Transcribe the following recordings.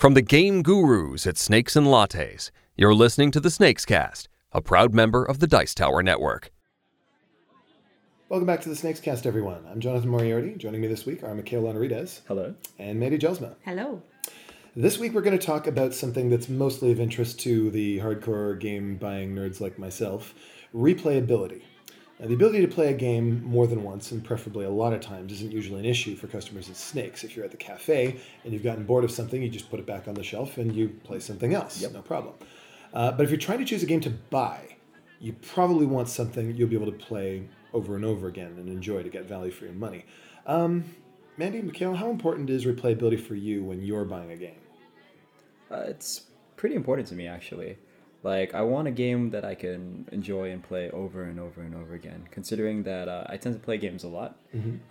From the game gurus at Snakes and Lattes, you're listening to the Snakes Cast, a proud member of the Dice Tower Network. Welcome back to the Snakes Cast, everyone. I'm Jonathan Moriarty. Joining me this week are Mikhail Enriquez Hello. and Mandy Jelsma. Hello. This week we're going to talk about something that's mostly of interest to the hardcore game buying nerds like myself replayability. Now, the ability to play a game more than once, and preferably a lot of times, isn't usually an issue for customers at Snakes. If you're at the cafe and you've gotten bored of something, you just put it back on the shelf and you play something else. Yep. No problem. Uh, but if you're trying to choose a game to buy, you probably want something you'll be able to play over and over again and enjoy to get value for your money. Um, Mandy, Mikhail, how important is replayability for you when you're buying a game? Uh, it's pretty important to me, actually. Like, I want a game that I can enjoy and play over and over and over again, considering that uh, I tend to play games a lot.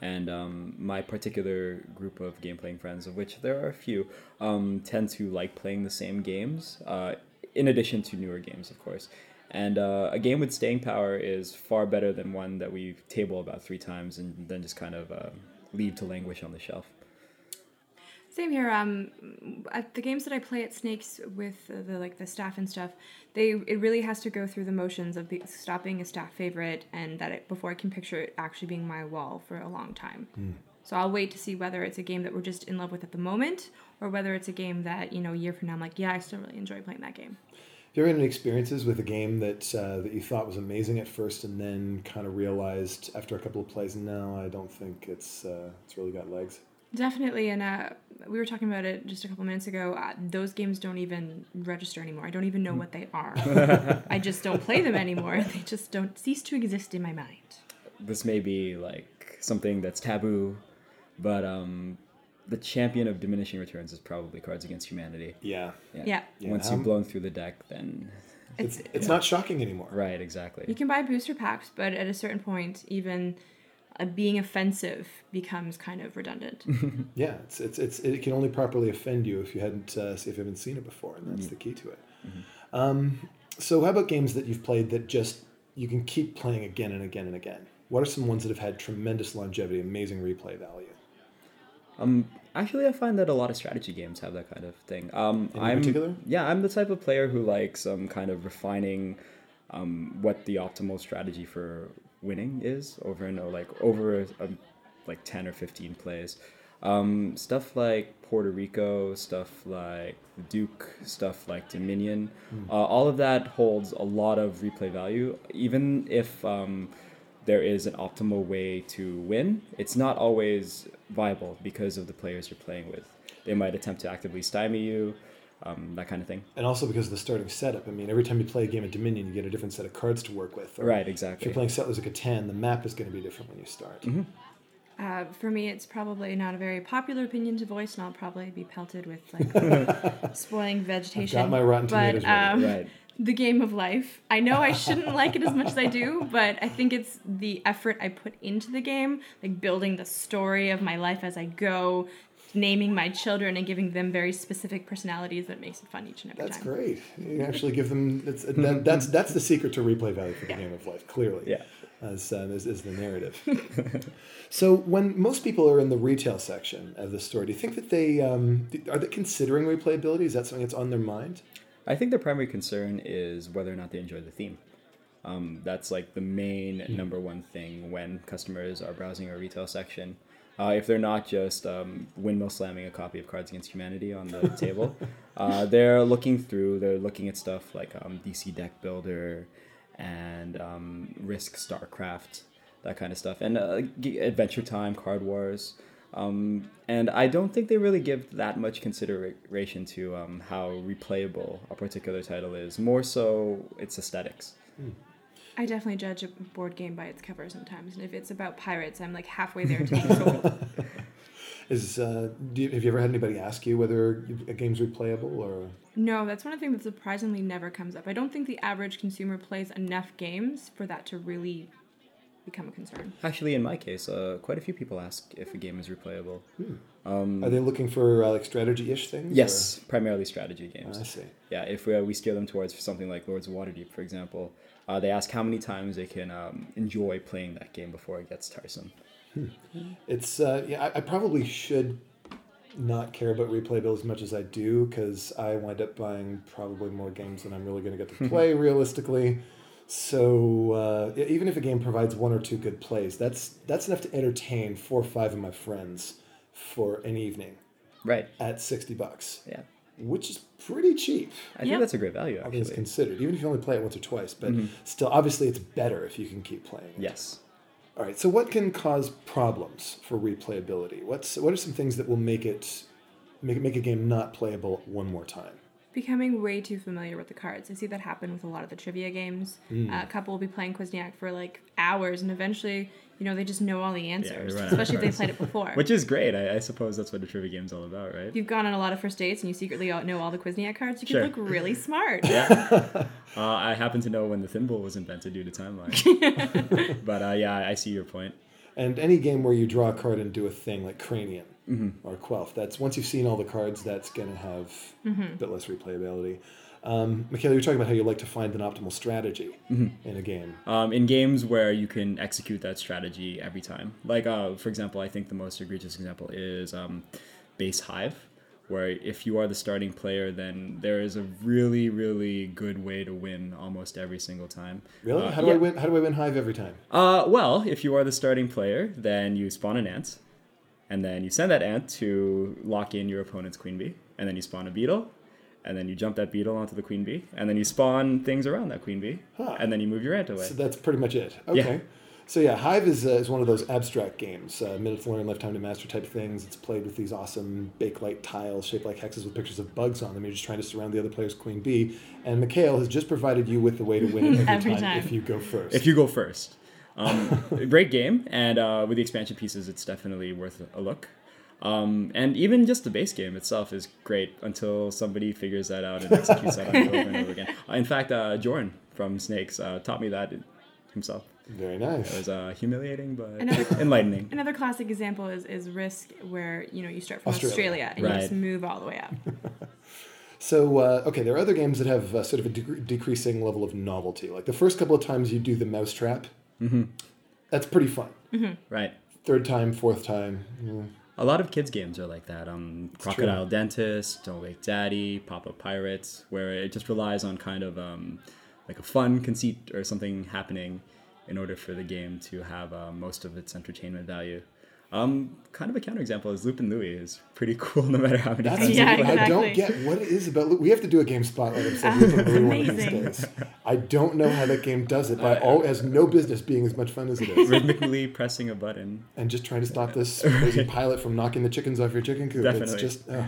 And um, my particular group of game playing friends, of which there are a few, um, tend to like playing the same games, uh, in addition to newer games, of course. And uh, a game with staying power is far better than one that we table about three times and then just kind of uh, leave to languish on the shelf. Same here. Um, at the games that I play at Snakes with the like the staff and stuff, they it really has to go through the motions of be, stop being a staff favorite and that it, before I can picture it actually being my wall for a long time. So I'll wait to see whether it's a game that we're just in love with at the moment or whether it's a game that you know a year from now I'm like yeah I still really enjoy playing that game. Have you ever had any experiences with a game that uh, that you thought was amazing at first, and then kind of realized after a couple of plays, no, I don't think it's uh, it's really got legs. Definitely, and uh, we were talking about it just a couple minutes ago. Uh, those games don't even register anymore. I don't even know what they are. I just don't play them anymore. They just don't cease to exist in my mind. this may be like something that's taboo, but um, the champion of diminishing returns is probably Cards Against Humanity. Yeah, Yeah, Yeah, Once um, you've blown through the deck, then it's, it's not shocking anymore. right, Exactly. you can buy booster packs, but at a certain point, even being offensive becomes kind of redundant. Yeah, it's, it's it's it can only properly offend you if you hadn't uh, if you haven't seen it before, and that's the key to it. Um, so, how about games that you've played that just you can keep playing again and again and again? What are some ones that have had tremendous longevity, amazing replay value? Um, actually, I find that a lot of strategy games have that kind of thing. Um, Any I'm particular? yeah, I'm the type of player who likes um, kind of refining um, what the optimal strategy for winning is over and over, like over um, like ten or fifteen plays. Um, stuff like Puerto Rico, stuff like the Duke, stuff like Dominion, uh, all of that holds a lot of replay value, even if. Um, there is an optimal way to win, it's not always viable because of the players you're playing with. They might attempt to actively stymie you, um, that kind of thing. And also because of the starting setup. I mean, every time you play a game of Dominion, you get a different set of cards to work with. Right, exactly. If you're playing Settlers of Catan, the map is going to be different when you start. Uh, for me, it's probably not a very popular opinion to voice, and I'll probably be pelted with like spoiling vegetation. got my Rotten Tomatoes but, ready. um, Right. the game of life. I know I shouldn't like it as much as I do, but I think it's the effort I put into the game, like building the story of my life as I go, naming my children and giving them very specific personalities that makes it fun each and every That's time. great. You actually give them. That's that, that's that's the secret to replay value for the game of life. Clearly, Yeah. as uh, is, is the narrative. so when most people are in the retail section of the store, do you think that they um, are they considering replayability? Is that something that's on their mind? I think their primary concern is whether or not they enjoy the theme. Um, that's like the main number one thing when customers are browsing our retail section. Uh, if they're not just um, windmill slamming a copy of Cards Against Humanity on the table, uh, they're looking through. They're looking at stuff like um, DC Deck Builder and um, Risk StarCraft, that kind of stuff, and uh, Adventure Time, Card Wars. Um, and I don't think they really give that much consideration to um, how replayable a particular title is. More so, its aesthetics. I definitely judge a board game by its cover sometimes, and if it's about pirates, I'm like halfway there to being sold. Is uh, do you, have you ever had anybody ask you whether a game's replayable or? No, that's one thing that surprisingly never comes up. I don't think the average consumer plays enough games for that to really become a concern. Actually, in my case, uh, quite a few people ask if a game is replayable. Are they looking for uh, like strategy-ish things? Yes, primarily strategy or- games. I see. Yeah, if we, we steer them towards something like Lords of Waterdeep, for example, uh, they ask how many times they can um, enjoy playing that game before it gets tiresome. It's uh, yeah. I, I probably should not care about replayability as much as I do because I wind up buying probably more games than I'm really going to get to play realistically. So uh, even if a game provides one or two good plays, that's that's enough to entertain four or five of my friends for an evening Right. at sixty bucks, Yeah. which is pretty cheap. I think Yep. that's a great value, All things actually. considered, even if you only play it once or twice, but still, obviously, it's better if you can keep playing. it. Yes. All right. So, what can cause problems for replayability? What's what are some things that will make it make it make a game not playable one more time? Becoming way too familiar with the cards. I see that happen with a lot of the trivia games. Hmm. Uh, a couple will be playing Quizniak for like hours, and eventually, you know, they just know all the answers, right. especially if they played it before. Which is great. I, I suppose that's what a trivia game's all about, right? if you've gone on a lot of first dates and you secretly all- know all the Quizniak cards, you can Sure. look really smart. Uh, I happen to know when the thimble was invented due to timeline. but uh, yeah, I see your point. And any game where you draw a card and do a thing like Cranium or Quelf, that's once you've seen all the cards, that's going to have a bit less replayability. Um, Mikhail, you're talking about how you like to find an optimal strategy in a game. Um, in games where you can execute that strategy every time. Like, uh, for example, I think the most egregious example is um, Base Hive, where if you are the starting player, then there is a really, really good way to win almost every single time. Really? Uh, how do yeah. I win? How do I win Hive every time? Uh, well, if you are the starting player, then you spawn an ant, and then you send that ant to lock in your opponent's queen bee, and then you spawn a beetle, and then you jump that beetle onto the queen bee, and then you spawn things around that queen bee, Huh. and then you move your ant away. So that's pretty much it. Okay. So yeah, Hive is, uh, is one of those abstract games, uh, minute to learn, lifetime to master type things. It's played with these awesome bakelite tiles shaped like hexes with pictures of bugs on them. You're just trying to surround the other player's queen bee. And Mikhail has just provided you with the way to win it every, Every time, time. if you go first. if you go first. Um, great game, and uh, with the expansion pieces, it's definitely worth a look. Um, and even just the base game itself is great until somebody figures that out and executes that over and over again. Uh, in fact, uh, Jordan from Snakes uh, taught me that himself. Very nice. It was uh, humiliating but Another- enlightening. Another classic example is, is Risk, where you know you start from Australia. Australia, and you just move all the way up. So uh, okay, there are other games that have uh, sort of a dec- decreasing level of novelty. Like the first couple of times you do the mousetrap, that's pretty fun. Right. Third time, fourth time, mm, A lot of kids' games are like that. Um, Crocodile Dentist, Don't Wake Daddy, Pop Up Pirates, where it just relies on kind of um, like a fun conceit or something happening in order for the game to have uh, most of its entertainment value. Um, kind of a counterexample is Loopin' Louie is pretty cool no matter how many That's times Yeah, you play. I don't get what it is about. We have to do a game spotlight episode. Loopin' Louie one of these days. I don't know how that game does it. But it all has no business being as much fun as it is. Rhythmically pressing a button. And just trying to stop this crazy pilot from knocking the chickens off your chicken coop. It's Definitely. just. Uh.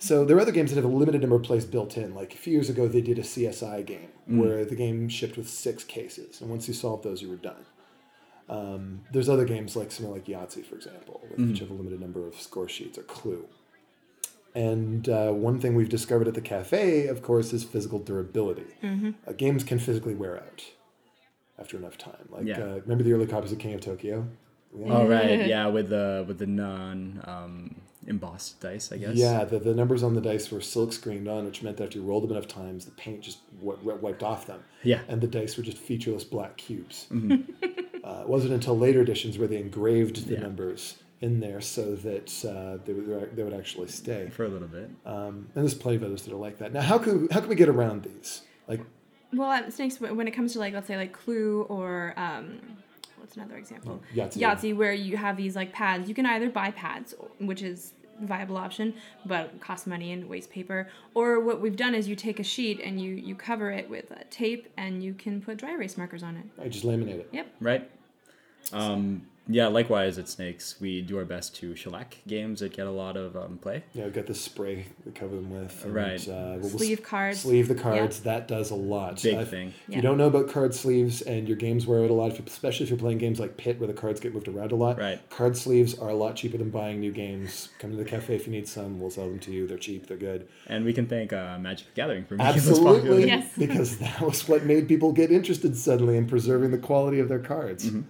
So there are other games that have a limited number of plays built in. Like a few years ago, they did a CSI game where the game shipped with six cases, and once you solved those, you were done. Um, there's other games like something like Yahtzee, for example, with, which have a limited number of score sheets or Clue. And uh, one thing we've discovered at the cafe, of course, is physical durability. Uh, games can physically wear out after enough time. Like, Yeah. uh, remember the early copies of King of Tokyo? Yeah. Oh right, yeah, with the with the non um, embossed dice, I guess. Yeah, the, the numbers on the dice were silk screened on, which meant that after you rolled them enough times, the paint just w- w- wiped off them. Yeah. And the dice were just featureless black cubes. Mm-hmm. uh, it wasn't until later editions where they engraved the Yeah. numbers in there so that uh, they, would, they would actually stay. For a little bit. Um, and there's plenty of others that are like that. Now, how can, how can we get around these? Like, Well, at Snakes, when when it comes to like let's say like Clue or um, what's another example? Yahtzee. Yahtzee, where you have these like pads. You can either buy pads, which is viable option, but costs money and waste paper. Or what we've done is you take a sheet and you you cover it with uh, tape and you can put dry erase markers on it. I just laminate it. Yep. right? Um, yeah, likewise at Snakes, we do our best to shellac games that get a lot of um, play. Yeah, we've got this spray we cover them with. and, Right. Uh, we'll- Sleeve cards. Sleeve the cards. That does a lot. Big If- thing. If Yeah. you don't know about card sleeves and your games wear out a lot, if especially if you're playing games like Pit where the cards get moved around a lot, Right. card sleeves are a lot cheaper than buying new games. Come to the cafe if you need some. We'll sell them to you. They're cheap. They're good. And we can thank uh, Magic the Gathering for making those popular. Absolutely. Yes. because that was what made people get interested suddenly in preserving the quality of their cards. Mm-hmm.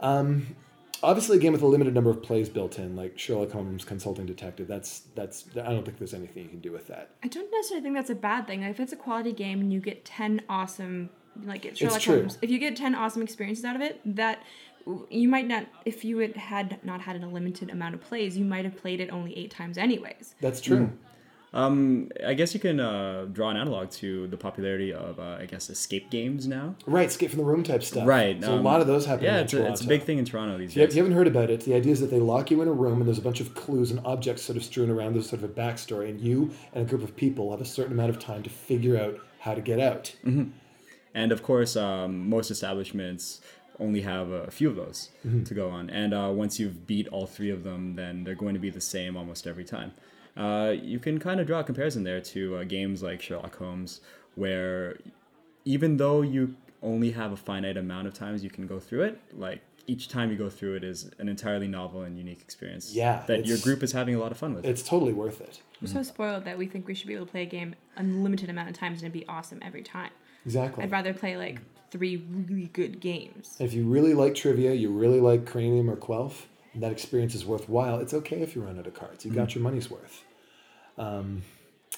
Um, obviously, a game with a limited number of plays built in, like Sherlock Holmes Consulting Detective, that's that's. I don't think there's anything you can do with that. I don't necessarily think that's a bad thing. Like, if it's a quality game and you get ten awesome, like it's Sherlock true. Holmes, if you get ten awesome experiences out of it, that you might not if you had had not had a limited amount of plays, you might have played it only eight times anyways. That's true. Um, I guess you can uh, draw an analog to the popularity of, uh, I guess, escape games now. Right, escape from the room type stuff. Right. So a um, lot of those happen. Yeah, in it's a, it's a big thing in Toronto these If you, if days. you haven't heard about it, the idea is that they lock you in a room and there's a bunch of clues and objects sort of strewn around. There's sort of a backstory, and you and a group of people have a certain amount of time to figure out how to get out. And of course, um, most establishments only have a few of those to go on. And uh, once you've beat all three of them, then they're going to be the same almost every time. Uh, you can kind of draw a comparison there to uh, games like Sherlock Holmes, where even though you only have a finite amount of times you can go through it, like each time you go through it is an entirely novel and unique experience. Yeah, that your group is having a lot of fun with. It's totally worth it. We're so spoiled that we think we should be able to play a game unlimited amount of times and it'd be awesome every time. Exactly. I'd rather play like three really good games. If you really like trivia, you really like Cranium or Quelf, and that experience is worthwhile, it's okay if you run out of cards. You got your money's worth. Um,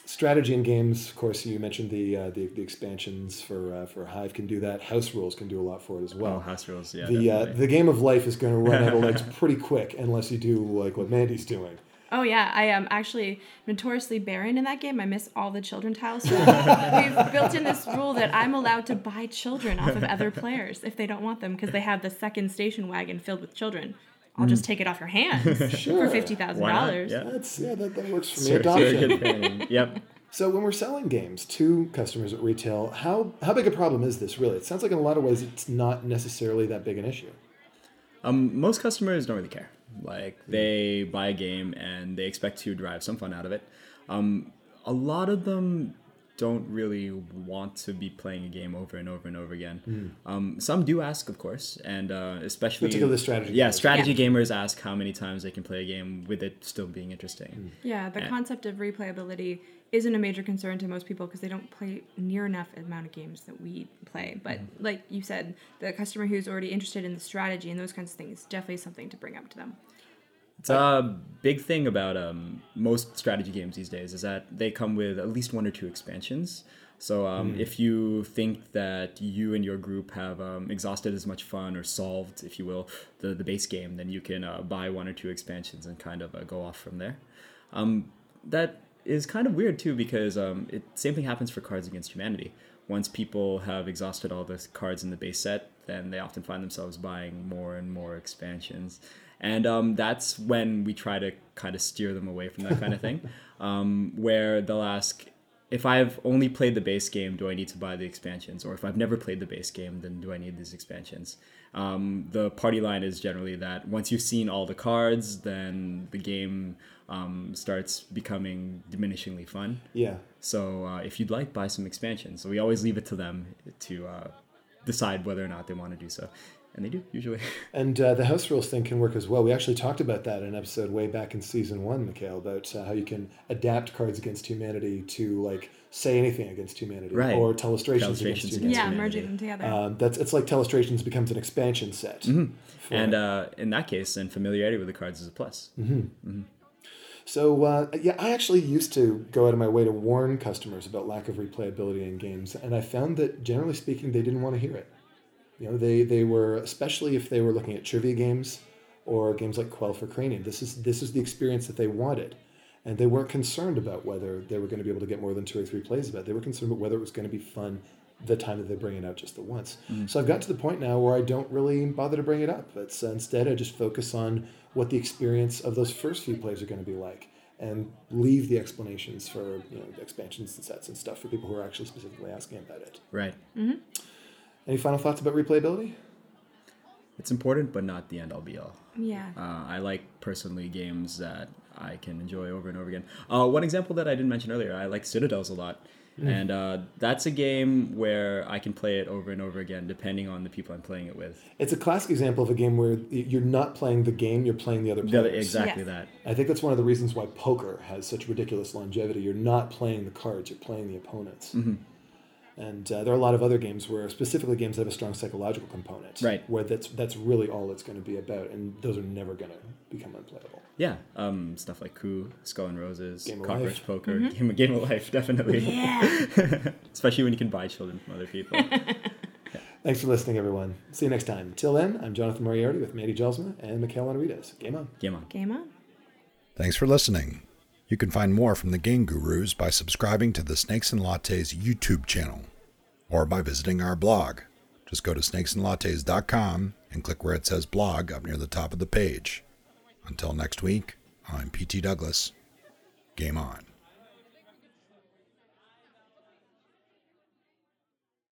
strategy in games, of course, you mentioned the uh, the, the expansions for uh, for Hive can do that. House rules can do a lot for it as oh, well. house rules, yeah. the uh, the game of life is going to run out of legs pretty quick unless you do like what Mandy's doing. Oh yeah, I am actually notoriously barren in that game. I miss all the children tiles. We've built in this rule that I'm allowed to buy children off of other players if they don't want them because they have the second station wagon filled with children. I'll just take it off your hands Sure. for fifty thousand dollars. Yeah. That's yeah, that, that works for me. Very- Adoption. very. Yep. So when we're selling games to customers at retail, how how big a problem is this really? It sounds like in a lot of ways it's not necessarily that big an issue. Um, most customers don't really care. Like they buy a game and they expect to derive some fun out of it. Um, a lot of them don't really want to be playing a game over and over and over again. Um, some do ask, of course, and uh, especially Particularly strategy Yeah, gamers. strategy gamers ask how many times they can play a game with it still being interesting. Yeah, the Yeah. concept of replayability isn't a major concern to most people because they don't play near enough amount of games that we play. But like you said, the customer who's already interested in the strategy and those kinds of things definitely something to bring up to them. It's a big thing about um, most strategy games these days is that they come with at least one or two expansions. So um, if you think that you and your group have um, exhausted as much fun or solved, if you will, the, the base game, then you can uh, buy one or two expansions and kind of uh, go off from there. Um, that is kind of weird too because um, it same thing happens for Cards Against Humanity. Once people have exhausted all the cards in the base set, then they often find themselves buying more and more expansions, and um, that's when we try to kind of steer them away from that kind of thing, um, where they'll ask. If I've only played the base game, do I need to buy the expansions? Or if I've never played the base game, then do I need these expansions? Um, the party line is generally that once you've seen all the cards, then the game um, starts becoming diminishingly fun. Yeah. So uh, if you'd like, buy some expansions. So we always leave it to them to uh, decide whether or not they want to do so, and they do usually. And uh, the house rules thing can work as well. We actually talked about that in an episode way back in season one, Mikhail, about uh, how you can adapt Cards Against Humanity to like say anything against humanity Right. or Telestrations, Telestrations against against humanity. yeah, merging them together. Um, that's it's like Telestrations becomes an expansion set. Mm-hmm. and uh, in that case, and familiarity with the cards is a plus. So uh, yeah, I actually used to go out of my way to warn customers about lack of replayability in games, and I found that generally speaking, they didn't want to hear it. You know, they they were especially if they were looking at trivia games or games like Quelf or Cranium. This is this is the experience that they wanted, and they weren't concerned about whether they were going to be able to get more than two or three plays about. it. They were concerned about whether it was going to be fun the time that they bring it out just the once. So I've got to the point now where I don't really bother to bring it up. It's uh, instead I just focus on what the experience of those first few plays are going to be like, and leave the explanations for you know expansions and sets and stuff for people who are actually specifically asking about it. Right. Any final thoughts about replayability? It's important, but not the end all be all. yeah. Uh, I like personally games that I can enjoy over and over again. Uh, one example that I didn't mention earlier, I like Citadels a lot. And uh, that's a game where I can play it over and over again, depending on the people I'm playing it with. It's a classic example of a game where you're not playing the game, you're playing the other The players. other- exactly Yes. that. I think that's one of the reasons why poker has such ridiculous longevity. You're not playing the cards, you're playing the opponents. Mm-hmm. And uh, there are a lot of other games where, specifically games that have a strong psychological component, Right. Where that's that's really all it's going to be about, and those are never going to become unplayable. Yeah, um, stuff like Coup, Skull and Roses, Game of Cockroach Life. Poker, Game, Game of Life, definitely. Yeah. Especially when you can buy children from other people. Thanks for listening, everyone. See you next time. Till then, I'm Jonathan Moriarty with Mandy Jelsma and Mikhail Enriquez. Game on. Game on. Game on. Thanks for listening. You can find more from the Game Gurus by subscribing to the Snakes and Lattes YouTube channel or by visiting our blog. Just go to snakesandlattes.com and click where it says blog up near the top of the page. Until next week, I'm PT Douglas. Game on.